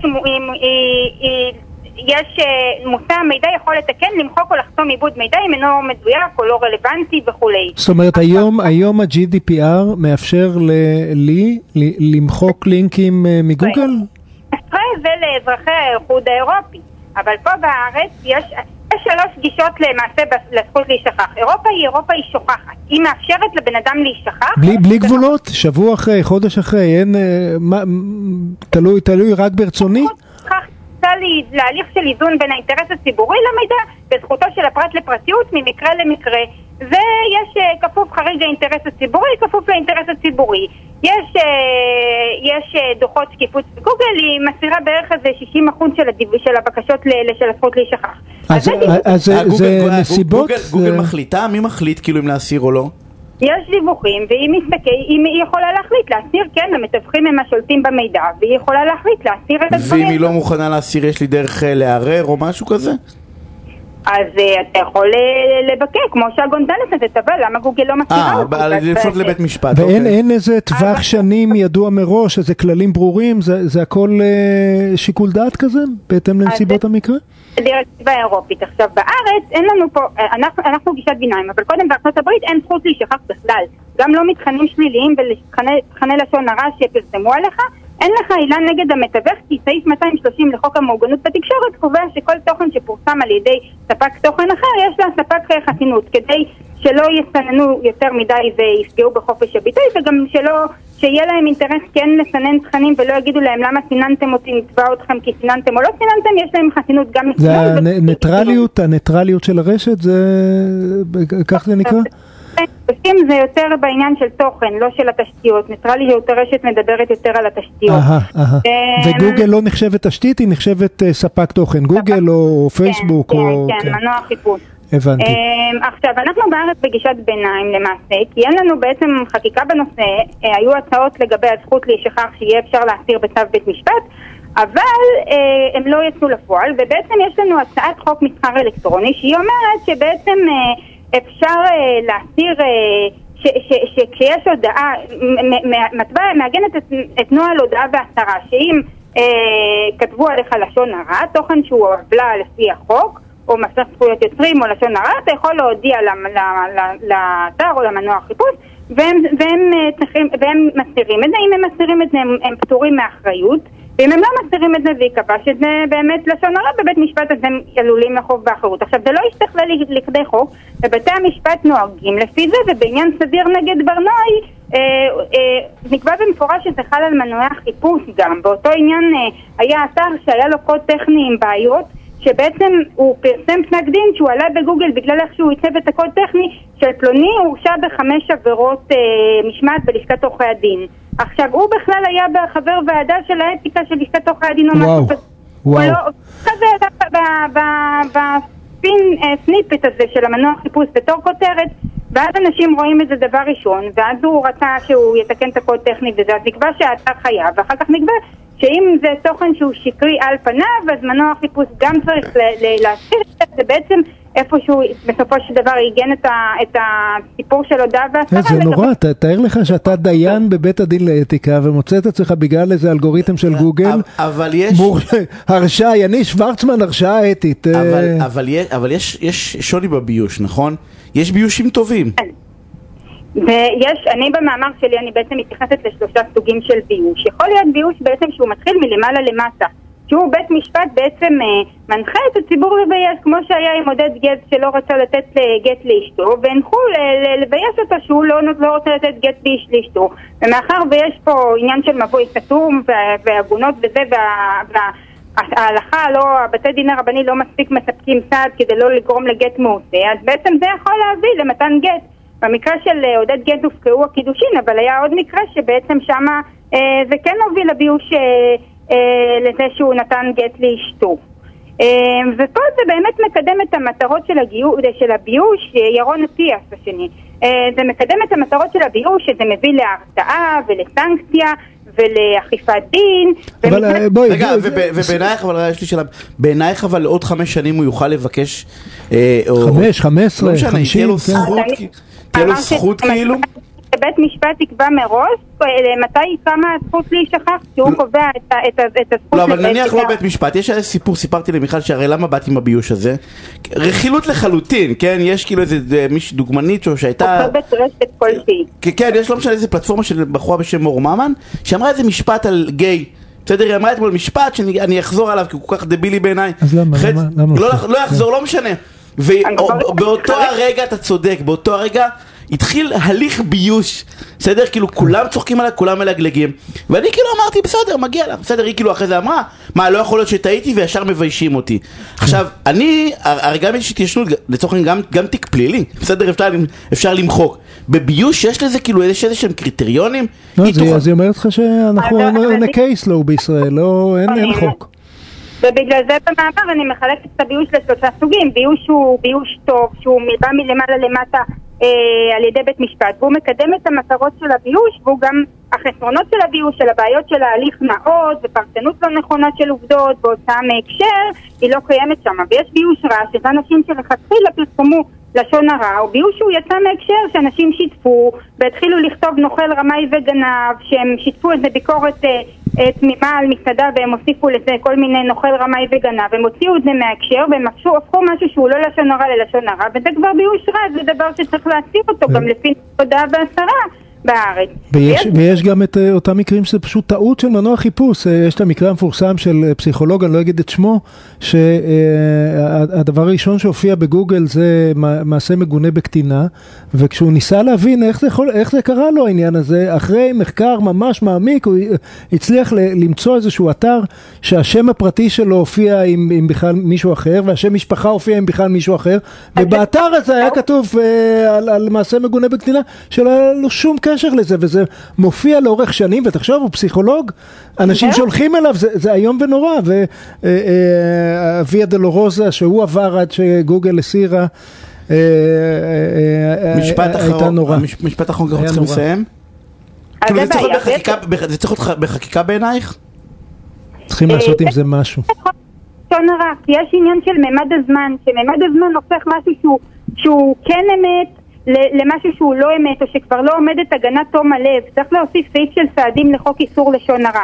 יש אה, מושא המידע יכול לתקן, למחוק או לחסום עיבוד מידע אם אינו מדויק או לא רלוונטי וכולי. זאת אומרת, היום, היום ה-GDPR מאפשר לי למחוק לינקים אה, מגוגל? ולאזרחי האיחוד האירופי. אבל פה בארץ יש, יש שלוש גישות למעשה לזכות להישכח. אירופה היא אירופה היא שוכחת. היא מאפשרת לבן אדם להישכח. בלי, בלי גבולות? שבוע אחרי, חודש אחרי, אין... אה, מה, תלוי, תלוי רק ברצוני? להליך של איזון בין האינטרס הציבורי למידע וזכותו של הפרט לפרטיות ממקרה למקרה. ויש אה, כפוף חריג האינטרס הציבורי, כפוף לאינטרס הציבורי. יש, אה, יש אה, דוחות שקיפות בגוגל, היא מסירה בערך איזה 60% של, הדיו, של הבקשות ל- של הזכות להישכח. אז, זה דיווח. אז זה, אה, גוגל- זה גוגל- נסיבות? גוגל- זה- גוגל מחליטה? מי מחליט כאילו אם להסיר או לא? יש דיווחים, והיא מסתכל, היא, יכולה להחליט להסיר, כן, המתווכים הם השולטים במידע, והיא יכולה להחליט להסיר את הדברים. ואם היא לא מוכנה להסיר, יש לי דרך לערער או משהו כזה? אז אה, אתה יכול אה, לבקר, כמו שהגונדלס הזה תבע, למה גוגל לא מכירה אה, אותו? על- ואז- לפנות לבית משפט. ואין אוקיי. איזה טווח שנים ידוע מראש, איזה כללים ברורים, זה זה הכל אה, שיקול דעת כזה, בהתאם לנסיבות זה- המקרה? דירקטיבה אירופית. עכשיו בארץ אין לנו פה, אה, אנחנו, אנחנו גישת ביניים, אבל קודם בארצות הברית אין זכות להישכח בכלל. גם לא מתכנים שליליים ותכני לשון הרע שפרסמו עליך, אין לך עילה נגד המתווך, כי סעיף 230 לחוק המעוגנות בתקשורת קובע שכל תוכן שפורסם על ידי ספק תוכן אחר, יש לספק אה, חסינות, כדי שלא יסננו יותר מדי ויפגעו בחופש הביטוי, וגם שלא, שיהיה להם אינטרס כן לסנן תכנים ולא יגידו להם למה סיננתם אותי, נתבע אתכם כי סיננתם או לא סיננתם, יש להם חסינות גם זה לסינון. הניטרליות, הניטרליות של הרשת, זה... כך זה נקרא? עושים זה יותר בעניין של תוכן, לא של התשתיות. ניטרליות הרשת מדברת יותר על התשתיות. אמ, וגוגל לא נחשבת תשתית, היא נחשבת אה, ספק תוכן, גוגל או פייסבוק כן, או... כן, כן, מנוע חיפוש. הבנתי. אמ, עכשיו, אנחנו בארץ בגישת ביניים למעשה, כי אין לנו בעצם חקיקה בנושא, אה, היו הצעות לגבי הזכות להישכח שיהיה אפשר להסיר בצו בית משפט, אבל אה, הם לא יצאו לפועל, ובעצם יש לנו הצעת חוק מסחר אלקטרוני שהיא אומרת שבעצם אה, אפשר אה, להסיר... אה, שכשיש הודעה, מ- מ- מטבע מעגנת את, את נוהל הודעה והסרה, שאם אה, כתבו עליך לשון הרע, תוכן שהוא עוולה לפי החוק, או מפר זכויות יוצרים או לשון הרע, אתה יכול להודיע לאתר או למנוע חיפוש, והם, והם, צריכים, והם מסתירים את זה. אם הם מסתירים את זה, הם, הם פטורים מאחריות. ואם הם לא מסתירים את זה ויקבע שזה באמת לשון הרע בבית משפט, אז הם עלולים לחוב באחריות. עכשיו, זה לא ישתכלל לכדי חוק, ובתי המשפט נוהגים לפי זה, ובעניין סביר נגד ברנועי, אה, אה, נקבע במפורש שזה חל על מנועי החיפוש גם. באותו עניין אה, היה אתר שהיה לו קוד טכני עם בעיות, שבעצם הוא פרסם פסק דין שהוא עלה בגוגל בגלל איך שהוא עיצב את הקוד טכני של פלוני הורשע בחמש עבירות אה, משמעת בלשכת עורכי הדין. עכשיו, הוא בכלל היה חבר ועדה של האתיקה של לשכת עורכי הדין או וואו, משהו כזה. וואו. הוא לא, כזה בספין אה, סניפט הזה של המנוע חיפוש בתור כותרת, ואז אנשים רואים את זה דבר ראשון, ואז הוא רצה שהוא יתקן את הקוד טכני וזה, אז נקבע שהאתר חייב, ואחר כך נקבע שאם זה תוכן שהוא שקרי על פניו, אז מנוע חיפוש גם צריך להסיר את זה, זה בעצם איפשהו בסופו של דבר עיגן את, ה- את הסיפור של הודעה והסרה. זה נורא, ת- תאר לך שאתה דיין בבית הדין לאתיקה ומוצא את עצמך בגלל איזה אלגוריתם של גוגל, אבל- יש... מור- [laughs] הרשעה, יניב שוורצמן הרשעה אתית. אה, אבל, אבל, יש, אבל יש, יש שוני בביוש, נכון? יש ביושים טובים. ויש, אני במאמר שלי, אני בעצם מתייחסת לשלושה סוגים של ביוש. יכול להיות ביוש בעצם שהוא מתחיל מלמעלה למטה. שהוא בית משפט בעצם אה, מנחה את הציבור לבייש, כמו שהיה עם עודד גט שלא רצה לתת אה, גט לאשתו, והנחו לבייש אותו שהוא לא, לא רוצה לתת גט לאש- לאשתו. ומאחר ויש פה עניין של מבוי סתום ועגונות וזה, וה... וה ההלכה, לא, הבתי דין הרבני לא מספיק מספקים סעד כדי לא לגרום לגט מעושה, אז בעצם זה יכול להביא למתן גט. במקרה של אה, עודד גט הופקעו הקידושין, אבל היה עוד מקרה שבעצם שמה אה, זה כן הוביל לביוש אה, אה, לזה שהוא נתן גט לאשתו. אה, ופה זה באמת מקדם את המטרות של, הגיו, של הביוש, אה, ירון אטיאס השני. אה, זה מקדם את המטרות של הביוש, שזה מביא להרתעה ולסנקציה ולאכיפת דין. אבל אה, בואי, רגע, ובעינייך, אבל יש לי שאלה, בעינייך אבל עוד חמש שנים הוא יוכל לבקש... אה, חמש, חמש עשרה, לא משנה, תהיה חמישים, לו כן. זכות, תהיה לו אמרתי, זכות כאילו? שבית משפט יקבע מראש אה, מתי קמה הזכות להישכח, כי הוא קובע את את את הזכות... לא, אבל נניח לא. בית משפט, יש איזה סיפור, סיפרתי למיכל שהרי למה באתי עם הביוש הזה? רכילות לחלוטין, כן? יש כאילו איזה מישהי דוגמנית שהייתה... כותבת רשת כלשהי. כן, יש לא משנה איזה פלטפורמה של בחורה בשם מור ממן, שאמרה איזה משפט על גיי. בסדר, היא אמרה אתמול משפט שאני אני אחזור עליו כי הוא כל כך דבילי בעיניי. אז למה, למה- למה לא, לא? לח- לא יחזור, לא משנה. ובאותו הרגע אתה צודק, באותו הרגע התחיל הליך ביוש, בסדר? כאילו כולם צוחקים עליה, כולם מלגלגים. ואני כאילו אמרתי, בסדר, מגיע לה, בסדר, היא כאילו אחרי זה אמרה, מה, לא יכול להיות שטעיתי וישר מביישים אותי. עכשיו, אני, הרי גם יש התיישנות, לצורך העניין גם, גם תיק פלילי, בסדר, אפשר, אפשר למחוק. בביוש יש לזה כאילו איזה שהם קריטריונים? לא, היא אז היא- תוכל- אז היא אומרת לך שאנחנו אבל- אבל- נקייס לו בישראל, לא, אין אין חוק. ובגלל זה במעבר אני מחלקת את הביוש לשלושה סוגים. ביוש הוא ביוש טוב, שהוא בא מלמעלה למטה אה, על ידי בית משפט, והוא מקדם את המטרות של הביוש, והוא גם החסרונות של הביוש, של הבעיות של ההליך נאות ופרשנות לא נכונה של עובדות והוצאה מהקשר, היא לא קיימת שם. ויש ביוש רע, שזה אנשים שלכתחילה פרסמו לשון הרע, או ביוש שהוא יצא מהקשר, שאנשים שיתפו והתחילו לכתוב נוכל רמאי וגנב, שהם שיתפו איזה ביקורת אה, אה, תמימה על מסעדה והם הוסיפו לזה כל מיני נוכל רמאי וגנב, הם הוציאו את זה מההקשר והם הפכו, הפכו משהו שהוא לא לשון הרע ללשון הרע, וזה כבר ביוש רע, זה דבר שצריך להסיר אותו גם לפי הודעה והסרה. בארץ. ויש, ויש גם את uh, אותם מקרים שזה פשוט טעות של מנוע חיפוש. Uh, יש את המקרה המפורסם של uh, פסיכולוג, אני לא אגיד את שמו, שהדבר uh, הראשון שהופיע בגוגל זה מעשה מגונה בקטינה, וכשהוא ניסה להבין איך זה, יכול, איך זה קרה לו העניין הזה, אחרי מחקר ממש מעמיק, הוא הצליח ל, למצוא איזשהו אתר שהשם הפרטי שלו הופיע עם, עם בכלל מישהו אחר, והשם משפחה הופיע עם בכלל מישהו אחר, ובאתר הזה היה כתוב uh, על, על מעשה מגונה בקטינה, שלא היה לו שום קשר. קשר לזה, וזה מופיע לאורך שנים, ותחשוב, הוא פסיכולוג, אנשים שהולכים אליו, זה, זה איום ונורא, וויה דלורוזה, שהוא עבר עד שגוגל הסירה, משפט אחרון, משפט אחרון, אנחנו צריכים לסיים. כאילו זה צריך להיות בחקיקה בעינייך? צריכים לעשות עם זה משהו. לשון הרע, כי יש עניין של ממד הזמן, שממד הזמן הופך משהו שהוא כן אמת, למשהו שהוא לא אמת או שכבר לא עומדת הגנת תום הלב, צריך להוסיף סעיף של סעדים לחוק איסור לשון הרע.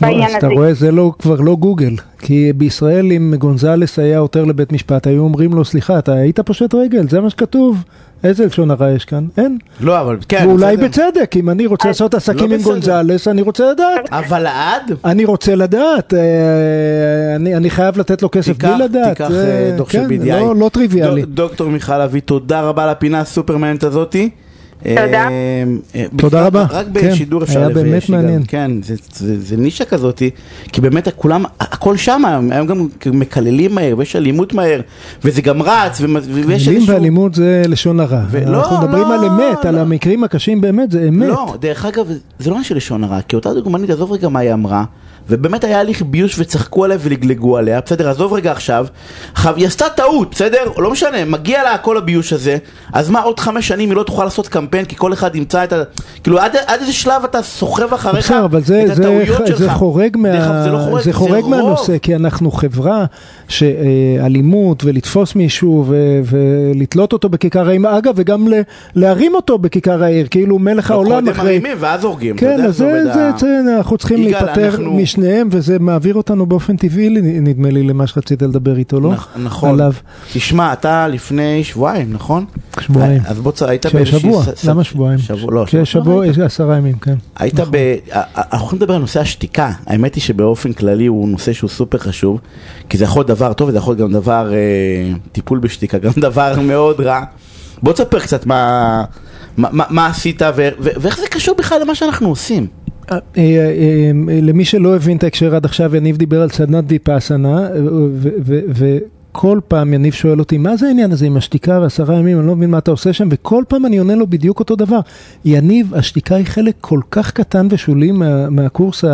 בעניין הזה. אתה רואה, זה לא, כבר לא גוגל, כי בישראל אם גונזלס היה עותר לבית משפט, היו אומרים לו, סליחה, אתה היית פושט רגל, זה מה שכתוב. איזה לשון הרע יש כאן? אין. לא, אבל כן. ואולי בצדק, אם אני רוצה לעשות עסקים לא עם גונזלס, אני רוצה לדעת. אבל עד? אני רוצה לדעת, אה, אני חייב לתת לו כסף בלי לדעת. תיקח אה, דוח של BDI. כן, לא טריוויאלי. דוקטור מיכל אבי, תודה רבה על הפינה הסופר מעניינת הזאתי. תודה. אה, תודה רבה. רק בשידור כן, אפשר היה באמת מעניין. כן, זה נישה כזאת, כי באמת כולם, הכל שם, הם גם מקללים מהר, ויש אלימות מהר, וזה גם רץ, ויש איזשהו... מילים ואלימות זה לשון הרע. אנחנו מדברים על אמת, על המקרים הקשים באמת, זה אמת. לא, דרך אגב, זה לא של לשון הרע, כי אותה דוגמנית, עזוב רגע מה היא אמרה. ובאמת היה הליך ביוש וצחקו עליה ולגלגו עליה, בסדר, עזוב רגע עכשיו. עכשיו, היא עשתה טעות, בסדר? לא משנה, מגיע לה כל הביוש הזה, אז מה, עוד חמש שנים היא לא תוכל לעשות קמפיין, כי כל אחד ימצא את ה... כאילו, עד, עד איזה שלב אתה סוחב אחריך בסדר, אבל זה, את הטעויות שלך. זה חורג, מה... זה לא חורג, זה חורג זה מהנושא, כי אנחנו חברה שאלימות ולתפוס מישהו ו... ולתלות אותו בכיכר העיר, אגב, וגם ל... להרים אותו בכיכר העיר, כאילו מלך העולם אחרי... קודם מרימים ואז הורגים, כן, אז זה, זה, זה, אנחנו צריכים להיפטר אנחנו... משניהם, וזה מעביר אותנו באופן טבעי, נדמה לי, למה שרצית לדבר איתו, לא? נכון. עליו. תשמע, אתה לפני שבועיים, נכון? שבועיים. אז בוא, היית באיזושהי... שבוע, למה שבועיים? שבוע, לא. שבוע, יש עשרה ימים, כן. היית ב... אנחנו יכולים לדבר על נושא השתיקה. האמת היא שבאופן כללי הוא נושא שהוא סופר חשוב, כי זה יכול להיות דבר טוב וזה יכול להיות גם דבר, אה, טיפול בשתיקה, גם [laughs] דבר מאוד רע. בוא תספר קצת מה, מה, מה עשית ואיך זה קשור בכלל למה שאנחנו עושים. אה, אה, אה, למי שלא הבין את ההקשר עד עכשיו, יניב דיבר על סדנת ויפאסנה, וכל פעם יניב שואל אותי, מה זה העניין הזה עם השתיקה ועשרה ימים, אני לא מבין מה אתה עושה שם, וכל פעם אני עונה לו בדיוק אותו דבר. יניב, השתיקה היא חלק כל כך קטן ושולי מה, מהקורס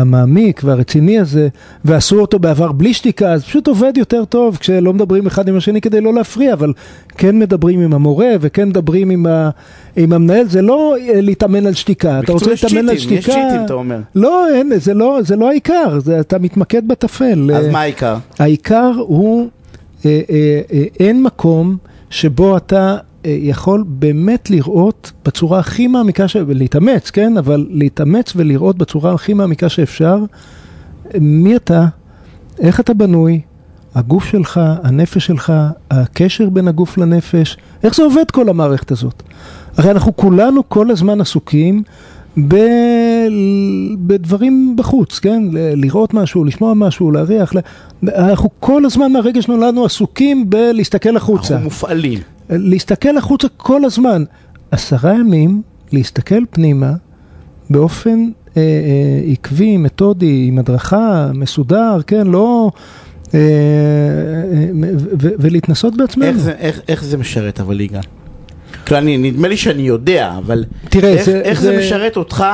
המעמיק והרציני הזה, ועשו אותו בעבר בלי שתיקה, אז פשוט עובד יותר טוב כשלא מדברים אחד עם השני כדי לא להפריע, אבל כן מדברים עם המורה וכן מדברים עם, ה, עם המנהל, זה לא אה, להתאמן על שתיקה. אתה רוצה להתאמן על שתיקה? יש צ'יטים, אתה אומר. לא, אין, זה לא, זה לא העיקר, זה, אתה מתמקד בטפל. אז מה העיקר? העיקר הוא, אה, אה, אה, אין מקום שבו אתה אה, יכול באמת לראות בצורה הכי מעמיקה, להתאמץ, כן? אבל להתאמץ ולראות בצורה הכי מעמיקה שאפשר מי אתה, איך אתה בנוי, הגוף שלך, הנפש שלך, הקשר בין הגוף לנפש, איך זה עובד כל המערכת הזאת. הרי אנחנו כולנו כל הזמן עסוקים ב... בדברים בחוץ, כן? לראות משהו, לשמוע משהו, להריח. אנחנו כל הזמן מהרגע שנולדנו עסוקים בלהסתכל החוצה. אנחנו מופעלים. להסתכל החוצה כל הזמן. עשרה ימים, להסתכל פנימה באופן אה, אה, עקבי, מתודי, עם הדרכה, מסודר, כן, לא... אה, אה, ולהתנסות בעצמנו. איך זה, איך, איך זה משרת אבל יגאל? כאילו, אני, נדמה לי שאני יודע, אבל תראה, איך, זה, איך זה... זה משרת אותך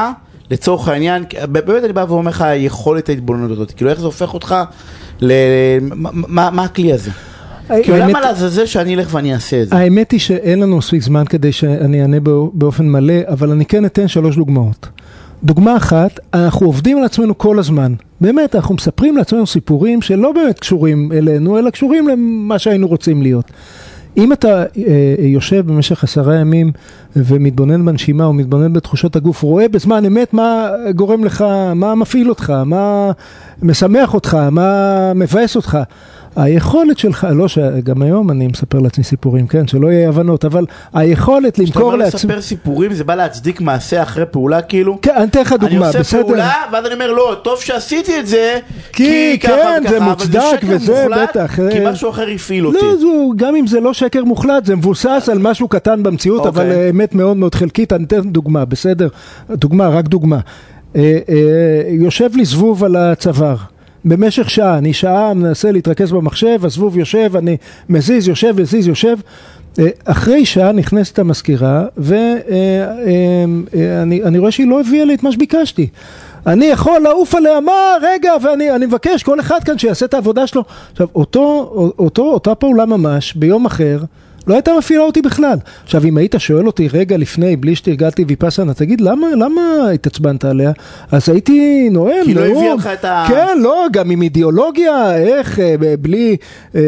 לצורך העניין, באמת אני בא ואומר לך יכולת ההתבוננות הזאת, כאילו איך זה הופך אותך, ל... מה, מה הכלי הזה? כי למה לעזאזל שאני אלך ואני אעשה את זה? האמת היא שאין לנו מספיק זמן כדי שאני אענה בא- באופן מלא, אבל אני כן אתן שלוש דוגמאות. דוגמה אחת, אנחנו עובדים על עצמנו כל הזמן. באמת, אנחנו מספרים לעצמנו סיפורים שלא באמת קשורים אלינו, אלא קשורים למה שהיינו רוצים להיות. אם אתה אה, יושב במשך עשרה ימים ומתבונן בנשימה או מתבונן בתחושות הגוף, רואה בזמן אמת מה גורם לך, מה מפעיל אותך, מה משמח אותך, מה מבאס אותך. היכולת שלך, לא שגם היום אני מספר לעצמי סיפורים, כן, שלא יהיה הבנות, אבל היכולת כשאתה למכור אומר לעצמי... לספר סיפורים זה בא להצדיק מעשה אחרי פעולה כאילו? כן, אני אתן לך אני דוגמה, עושה בסדר? פעולה ואז אני אומר לא, טוב שעשיתי את זה כי ככה כן, וככה, זה מוצדק וזה מוחלט, בטח, כי אה, משהו אחר הפעיל אותי. לא, זו, גם אם זה לא שקר מוחלט, זה מבוסס על משהו קטן במציאות, אוקיי. אבל אמת מאוד מאוד חלקית. אני אתן דוגמה, בסדר? דוגמה, רק דוגמה. אה, אה, יושב לי זבוב על הצוואר. במשך שעה, אני שעה מנסה להתרכז במחשב, הזבוב יושב, אני מזיז, יושב, מזיז, יושב. אה, אחרי שעה נכנסת המזכירה, ואני רואה שהיא לא הביאה לי את מה שביקשתי. אני יכול לעוף עליה, מה, רגע, ואני אני מבקש, כל אחד כאן שיעשה את העבודה שלו. עכשיו, אותו, אותו, אותה פעולה ממש, ביום אחר, לא הייתה מפעילה אותי בכלל. עכשיו, אם היית שואל אותי רגע לפני, בלי שתרגלתי ויפאסנה, תגיד, למה, למה התעצבנת עליה? אז הייתי נואם, כי לא נאום. הביאה לך את ה- כן, לא, גם עם אידיאולוגיה, איך, אה, בלי אה, אה,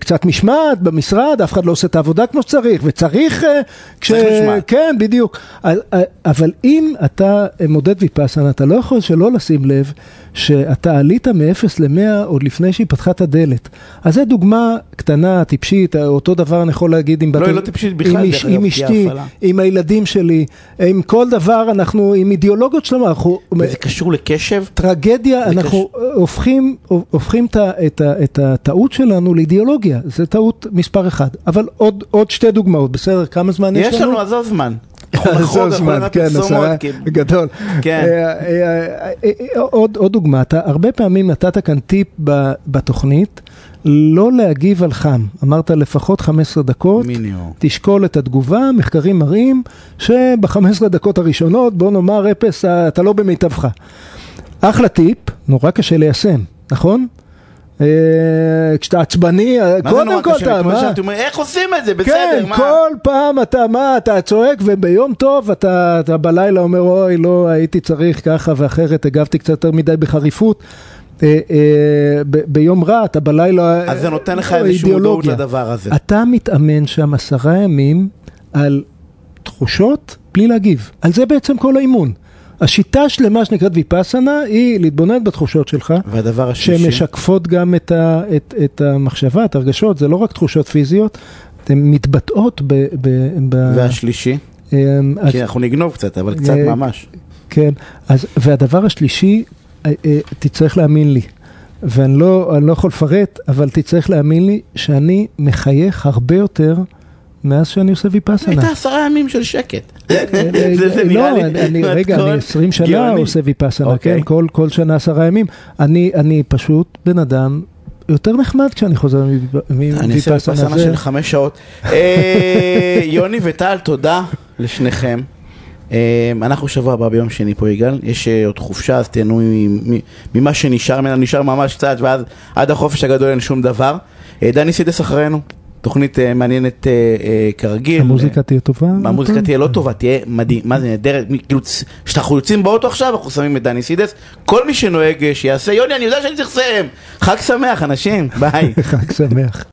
קצת משמעת במשרד, אף אחד לא עושה את העבודה כמו שצריך, וצריך... אה, כש... צריך משמעת. כן, בדיוק. אבל- אבל אם אתה מודד ויפאסנה, אתה לא יכול שלא לשים לב שאתה עלית מ-0 ל-100 עוד לפני שהיא פתחה את הדלת. אז זו דוגמה קטנה, טיפשית, אותו דבר אני יכול להגיד עם לא, היא לא טיפשית בכלל, עם, דרך אגב, עם כי אשתי. עם הילדים שלי, עם כל דבר, אנחנו עם אידיאולוגיות שלנו, אנחנו... וזה קשור לקשב? טרגדיה, אנחנו הופכים, הופכים את, הטעות שלנו לאידיאולוגיה, זה טעות מספר אחד. אבל עוד, עוד שתי דוגמאות, בסדר? כמה זמן יש, יש לנו, עזוב זמן. זה הזמן, כן, עשרה, גדול. כן. אה, אה, אה, אה, עוד, דוגמה, אתה הרבה פעמים נתת כאן טיפ בתוכנית, לא להגיב על חם. אמרת לפחות 15 דקות, מינימום. תשקול את התגובה, מחקרים מראים שב-15 דקות הראשונות, בוא נאמר אפס, אה, אתה לא במיטבך. אחלה טיפ, נורא קשה ליישם, נכון? אה, כשאתה עצבני, אה, קודם כל? אתה, מה? שאתה אומר, איך עושים את זה? כן, בסדר, מה? כל פעם אתה, מה, אתה צועק וביום טוב אתה, אתה בלילה אומר, אוי, לא, הייתי צריך ככה ואחרת, הגבתי קצת יותר מדי בחריפות. אה, ביום רע אתה בלילה... אז זה נותן לך אה, איזושהי מודעות. לדבר הזה. אתה מתאמן שם עשרה ימים על תחושות בלי להגיב. על זה בעצם כל האימון. השיטה שלמה שנקראת ויפאסנה היא להתבונן בתחושות שלך. והדבר השלישי? משקפות גם את, ה, את, את המחשבה, את הרגשות, זה לא רק תחושות פיזיות, הן מתבטאות ב... ב, ב והשלישי? אמ, אז, כי אנחנו נגנוב קצת, אבל קצת אה, ממש. כן, אז, והדבר השלישי, אה, אה, תצטרך להאמין לי, ואני לא, לא יכול לפרט, אבל תצטרך להאמין לי שאני מחייך הרבה יותר מאז שאני עושה ויפאסנה. הייתה עשרה ימים של שקט. אה, זה- זה לא, נראה לי אני- [laughs] רגע, אני 20 שנה גאוני. עושה ויפאסנה, אוקיי. כן, כל- כל שנה עשרה ימים. אני פשוט בן אדם יותר נחמד כשאני חוזר מוויפאסנה. אני פסנה זה- של חמש שעות. אה, [laughs] יוני וטל, תודה לשניכם. אה, אנחנו שבוע הבא ביום שני פה יגאל, יש אה, עוד חופשה אז תהנו ממה שנשאר ממנו, נשאר ממש קצת ואז עד החופש הגדול אין שום דבר. אה, דני סידס אחרינו, תוכנית אה, מעניינת אה, אה, כרגיל. המוזיקה תהיה טובה? המוזיקה תהיה לא טובה, תהיה מדהים, מה זה נהדרת, כאילו, כשאנחנו יוצאים באוטו עכשיו, אנחנו שמים את דני סידס, כל מי שנוהג שיעשה, יוני, אני יודע שאני צריך לסיים, חג שמח, אנשים, ביי. [laughs] חג שמח.